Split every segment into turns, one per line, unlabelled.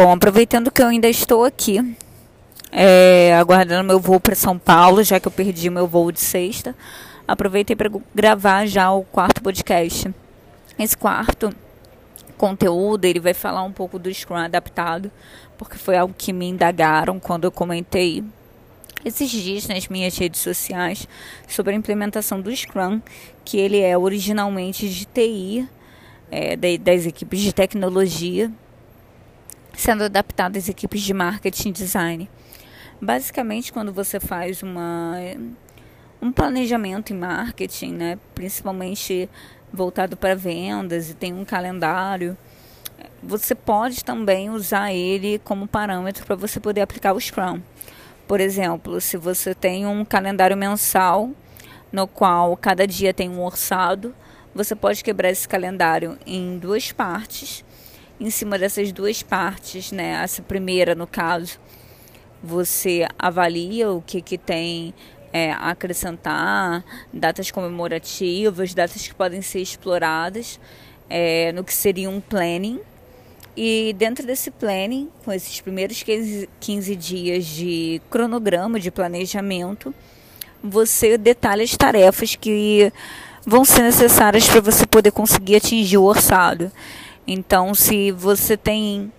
Bom, aproveitando que eu ainda estou aqui, é, aguardando meu voo para São Paulo, já que eu perdi meu voo de sexta, aproveitei para gravar já o quarto podcast. Esse quarto conteúdo, ele vai falar um pouco do Scrum adaptado, porque foi algo que me indagaram quando eu comentei esses dias nas minhas redes sociais sobre a implementação do Scrum, que ele é originalmente de TI, é, das equipes de tecnologia, sendo adaptado às equipes de marketing e design. Basicamente, quando você faz uma, um planejamento em marketing, né, principalmente voltado para vendas e tem um calendário, você pode também usar ele como parâmetro para você poder aplicar o Scrum. Por exemplo, se você tem um calendário mensal no qual cada dia tem um orçado, você pode quebrar esse calendário em duas partes em cima dessas duas partes, né? Essa primeira, no caso, você avalia o que, que tem é, a acrescentar, datas comemorativas, datas que podem ser exploradas é, no que seria um planning. E dentro desse planning, com esses primeiros 15, 15 dias de cronograma de planejamento, você detalha as tarefas que vão ser necessárias para você poder conseguir atingir o orçado. Então, se você tem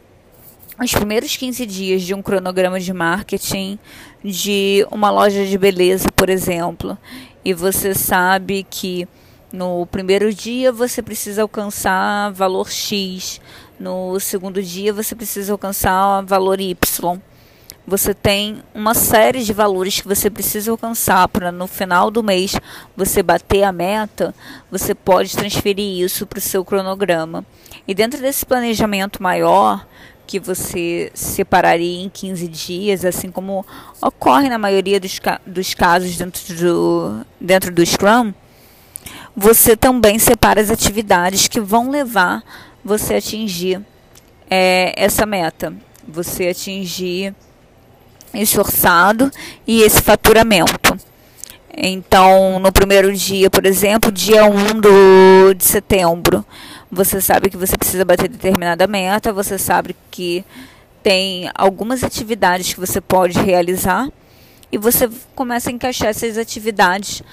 os primeiros 15 dias de um cronograma de marketing de uma loja de beleza, por exemplo, e você sabe que no primeiro dia você precisa alcançar valor X, no segundo dia você precisa alcançar valor Y você tem uma série de valores que você precisa alcançar para no final do mês você bater a meta, você pode transferir isso para o seu cronograma. E dentro desse planejamento maior, que você separaria em 15 dias, assim como ocorre na maioria dos, dos casos dentro do, dentro do Scrum, você também separa as atividades que vão levar você a atingir é, essa meta. Você atingir esse orçado e esse faturamento. Então, no primeiro dia, por exemplo, dia 1 do, de setembro, você sabe que você precisa bater determinada meta, você sabe que tem algumas atividades que você pode realizar e você começa a encaixar essas atividades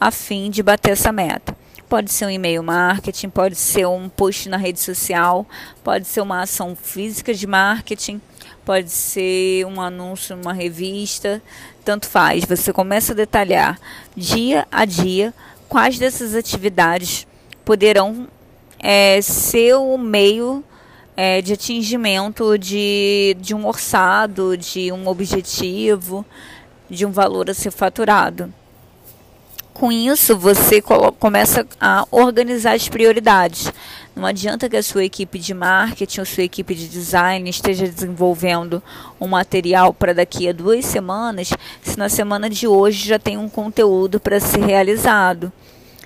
a fim de bater essa meta. Pode ser um e-mail marketing, pode ser um post na rede social, pode ser uma ação física de marketing, pode ser um anúncio numa revista, tanto faz. Você começa a detalhar dia a dia quais dessas atividades poderão é, ser o meio é, de atingimento de, de um orçado, de um objetivo, de um valor a ser faturado. Com isso, você começa a organizar as prioridades. Não adianta que a sua equipe de marketing ou sua equipe de design esteja desenvolvendo um material para daqui a duas semanas, se na semana de hoje já tem um conteúdo para ser realizado.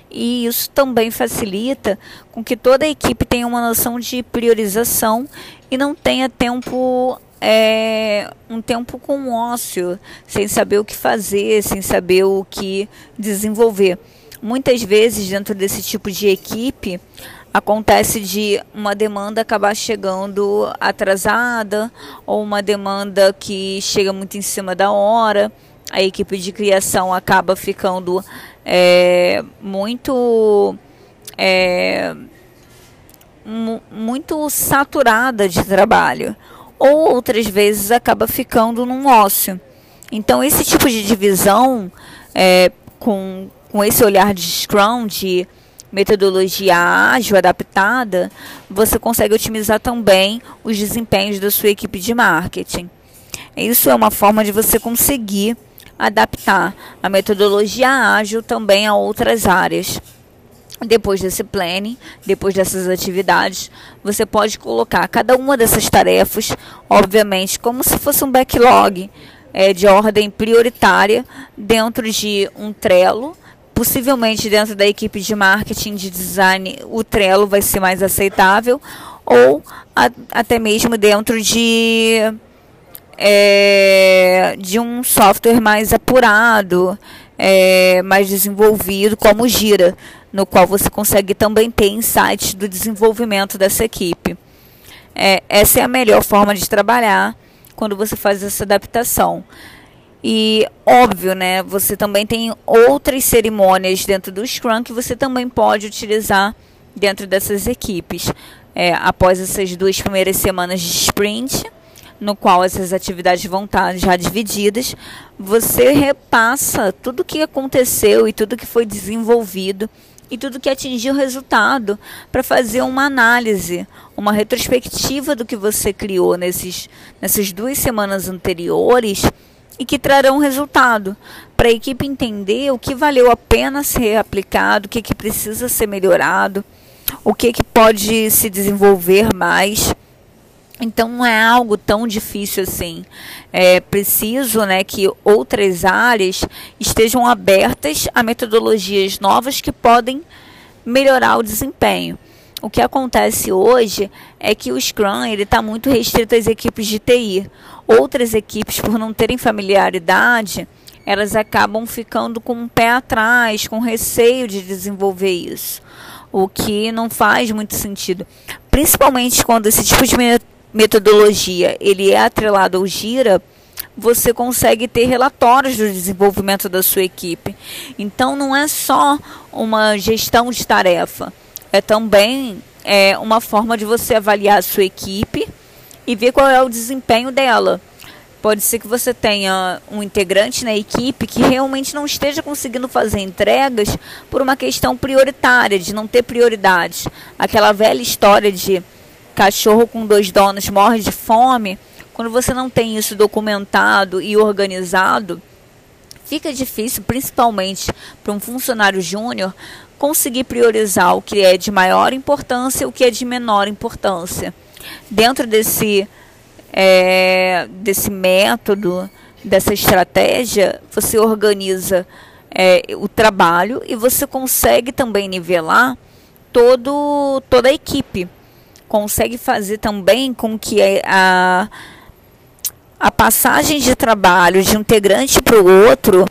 E isso também facilita com que toda a equipe tenha uma noção de priorização e não tenha tempo é, um tempo com ócio, sem saber o que fazer, sem saber o que desenvolver. Muitas vezes, dentro desse tipo de equipe, acontece de uma demanda acabar chegando atrasada ou uma demanda que chega muito em cima da hora. A equipe de criação acaba ficando é, muito é, muito saturada de trabalho ou outras vezes acaba ficando num ócio. Então esse tipo de divisão é, com, com esse olhar de Scrum de metodologia ágil adaptada, você consegue otimizar também os desempenhos da sua equipe de marketing. Isso é uma forma de você conseguir adaptar a metodologia ágil também a outras áreas. Depois desse planning, depois dessas atividades, você pode colocar cada uma dessas tarefas, obviamente, como se fosse um backlog é, de ordem prioritária dentro de um Trello possivelmente dentro da equipe de marketing de design o Trello vai ser mais aceitável ou a, até mesmo dentro de é, de um software mais apurado, é, mais desenvolvido, como o Gira, no qual você consegue também ter insights do desenvolvimento dessa equipe. é, essa é a melhor forma de trabalhar quando você faz essa adaptação. E óbvio, né? Você também tem outras cerimônias dentro do Scrum que você também pode utilizar dentro dessas equipes. É, após essas duas primeiras semanas de sprint, no qual essas atividades vão estar já divididas, você repassa tudo o que aconteceu e tudo que foi desenvolvido e tudo que atingiu o resultado para fazer uma análise, uma retrospectiva do que você criou nesses, nessas duas semanas anteriores e que trarão resultado para a equipe entender o que valeu a pena ser aplicado, o que, que precisa ser melhorado, o que, que pode se desenvolver mais. Então não é algo tão difícil assim. É preciso né, que outras áreas estejam abertas a metodologias novas que podem melhorar o desempenho. O que acontece hoje é que o Scrum está muito restrito às equipes de TI. Outras equipes, por não terem familiaridade, elas acabam ficando com um pé atrás, com receio de desenvolver isso. O que não faz muito sentido. Principalmente quando esse tipo de metodologia ele é atrelado ao Gira, você consegue ter relatórios do desenvolvimento da sua equipe. Então não é só uma gestão de tarefa, é também é, uma forma de você avaliar a sua equipe e ver qual é o desempenho dela. Pode ser que você tenha um integrante na equipe que realmente não esteja conseguindo fazer entregas por uma questão prioritária, de não ter prioridade. Aquela velha história de cachorro com dois donos morre de fome, quando você não tem isso documentado e organizado, fica difícil, principalmente para um funcionário júnior, conseguir priorizar o que é de maior importância o que é de menor importância. Dentro desse, é, desse método, dessa estratégia, você organiza é, o trabalho e você consegue também nivelar todo, toda a equipe consegue fazer também com que a, a passagem de trabalho de um integrante para o outro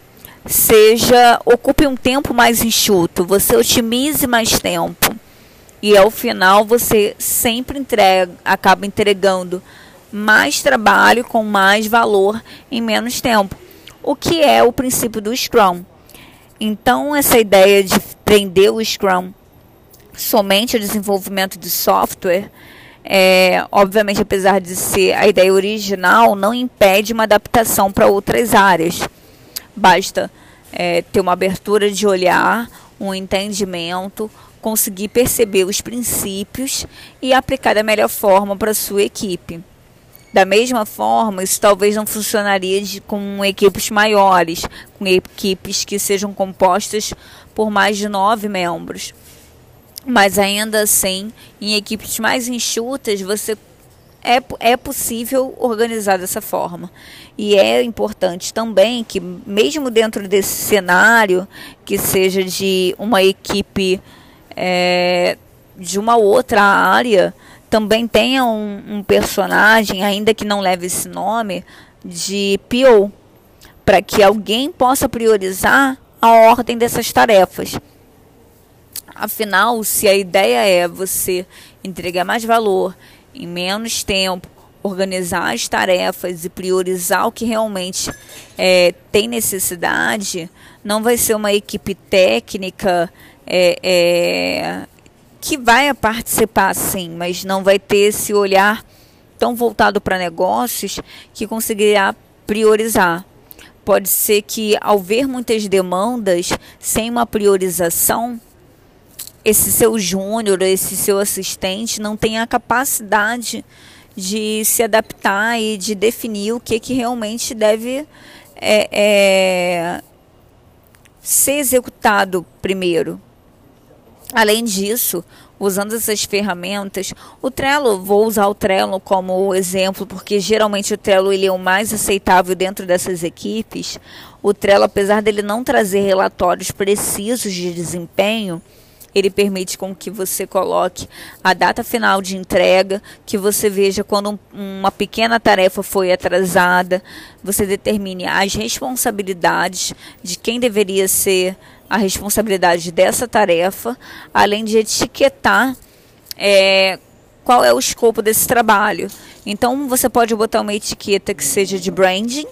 seja ocupe um tempo mais enxuto, você otimize mais tempo. E ao final você sempre entrega, acaba entregando mais trabalho com mais valor em menos tempo, o que é o princípio do Scrum. Então essa ideia de prender o Scrum somente o desenvolvimento de software, é, obviamente, apesar de ser a ideia original, não impede uma adaptação para outras áreas. Basta é, ter uma abertura de olhar, um entendimento, conseguir perceber os princípios e aplicar da melhor forma para sua equipe. Da mesma forma, isso talvez não funcionaria de, com equipes maiores, com equipes que sejam compostas por mais de nove membros mas ainda assim, em equipes mais enxutas, você é, é possível organizar dessa forma. E é importante também que, mesmo dentro desse cenário, que seja de uma equipe é, de uma outra área, também tenha um, um, personagem, ainda que não leve esse nome, de PO, para que alguém possa priorizar a ordem dessas tarefas. Afinal, se a ideia é você entregar mais valor em menos tempo, organizar as tarefas e priorizar o que realmente é, tem necessidade, não vai ser uma equipe técnica é, é, que vai participar sim, mas não vai ter esse olhar tão voltado para negócios que conseguirá priorizar. Pode ser que, ao ver muitas demandas sem uma priorização, esse seu júnior, esse seu assistente não tem a capacidade de se adaptar e de definir o que, que realmente deve é, é, ser executado primeiro. Além disso, usando essas ferramentas, o Trello, vou usar o Trello como exemplo, porque geralmente o Trello ele é o mais aceitável dentro dessas equipes. O Trello, apesar dele não trazer relatórios precisos de desempenho, ele permite com que você coloque a data final de entrega, que você veja quando uma pequena tarefa foi atrasada, você determine as responsabilidades de quem deveria ser a responsabilidade dessa tarefa, além de etiquetar é, qual é o escopo desse trabalho. Então você pode botar uma etiqueta que seja de branding,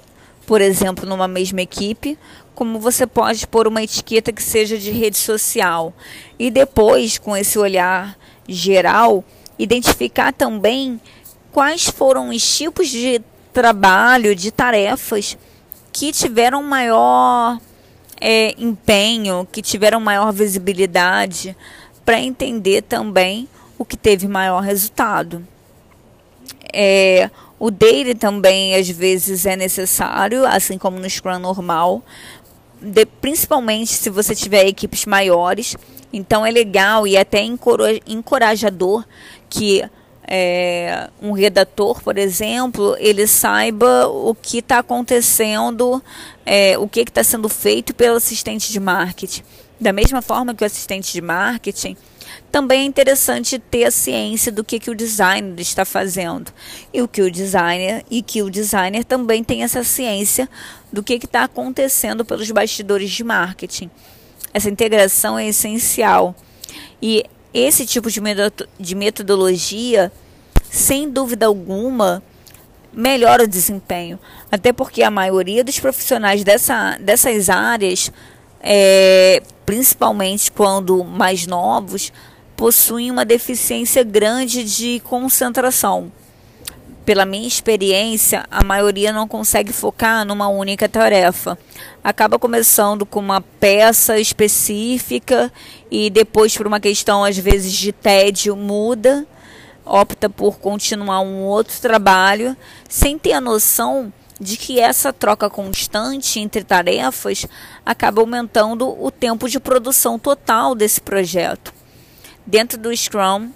por exemplo, numa mesma equipe, como você pode pôr uma etiqueta que seja de rede social. E depois, com esse olhar geral, identificar também quais foram os tipos de trabalho, de tarefas que tiveram maior é, empenho, que tiveram maior visibilidade, para entender também o que teve maior resultado. É, o daily também às vezes é necessário, assim como no Scrum normal, de, principalmente se você tiver equipes maiores. Então é legal e até encorajador que é, um redator, por exemplo, ele saiba o que está acontecendo, é, o que está sendo feito pelo assistente de marketing. Da mesma forma que o assistente de marketing, também é interessante ter a ciência do que, que o designer está fazendo e o que o designer e que o designer também tem essa ciência do que está acontecendo pelos bastidores de marketing. Essa integração é essencial e esse tipo de metodologia, sem dúvida alguma, melhora o desempenho, até porque a maioria dos profissionais dessa, dessas áreas é, principalmente quando mais novos, possuem uma deficiência grande de concentração. Pela minha experiência, a maioria não consegue focar numa única tarefa. Acaba começando com uma peça específica e depois, por uma questão às vezes de tédio, muda, opta por continuar um outro trabalho, sem ter a noção de que essa troca constante entre tarefas acaba aumentando o tempo de produção total desse projeto. Dentro do Scrum,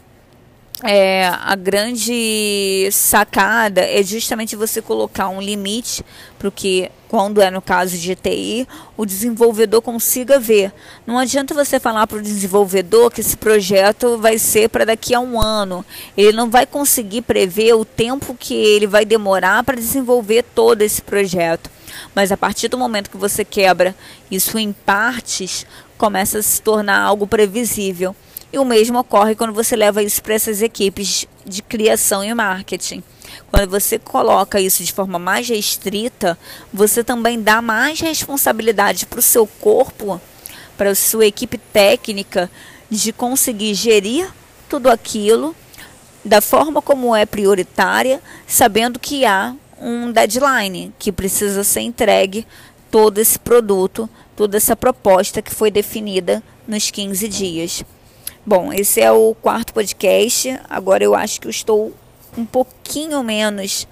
é, a grande sacada é justamente você colocar um limite para o que, quando é no caso de TI, o desenvolvedor consiga ver. Não adianta você falar para o desenvolvedor que esse projeto vai ser para daqui a um ano. Ele não vai conseguir prever o tempo que ele vai demorar para desenvolver todo esse projeto. Mas a partir do momento que você quebra isso em partes, começa a se tornar algo previsível. E o mesmo ocorre quando você leva isso para essas equipes de criação e marketing. Quando você coloca isso de forma mais restrita, você também dá mais responsabilidade para o seu corpo, para a sua equipe técnica, de conseguir gerir tudo aquilo da forma como é prioritária, sabendo que há um deadline que precisa ser entregue todo esse produto, toda essa proposta que foi definida nos 15 dias. Bom, esse é o quarto podcast. Agora eu acho que eu estou um pouquinho menos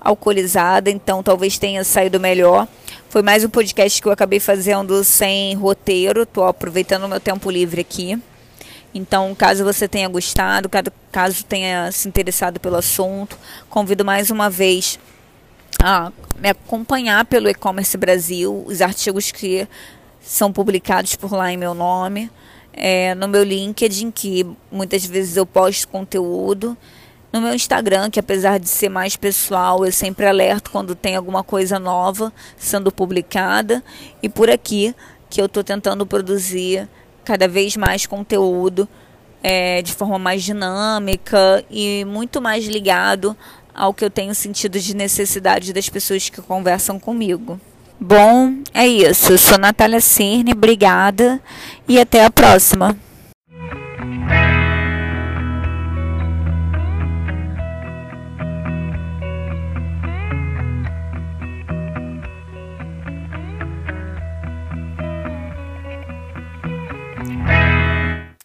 alcoolizada, então talvez tenha saído melhor. Foi mais um podcast que eu acabei fazendo sem roteiro, estou aproveitando o meu tempo livre aqui. Então, caso você tenha gostado, caso tenha se interessado pelo assunto, convido mais uma vez a me acompanhar pelo E-Commerce Brasil, os artigos que são publicados por lá em meu nome é, no meu LinkedIn, que muitas vezes eu posto conteúdo, no meu Instagram, que apesar de ser mais pessoal, eu sempre alerto quando tem alguma coisa nova sendo publicada, e por aqui, que eu estou tentando produzir cada vez mais conteúdo é, de forma mais dinâmica e muito mais ligado ao que eu tenho sentido de necessidade das pessoas que conversam comigo. Bom, é isso. Eu sou Natália Cirne, obrigada e até a próxima.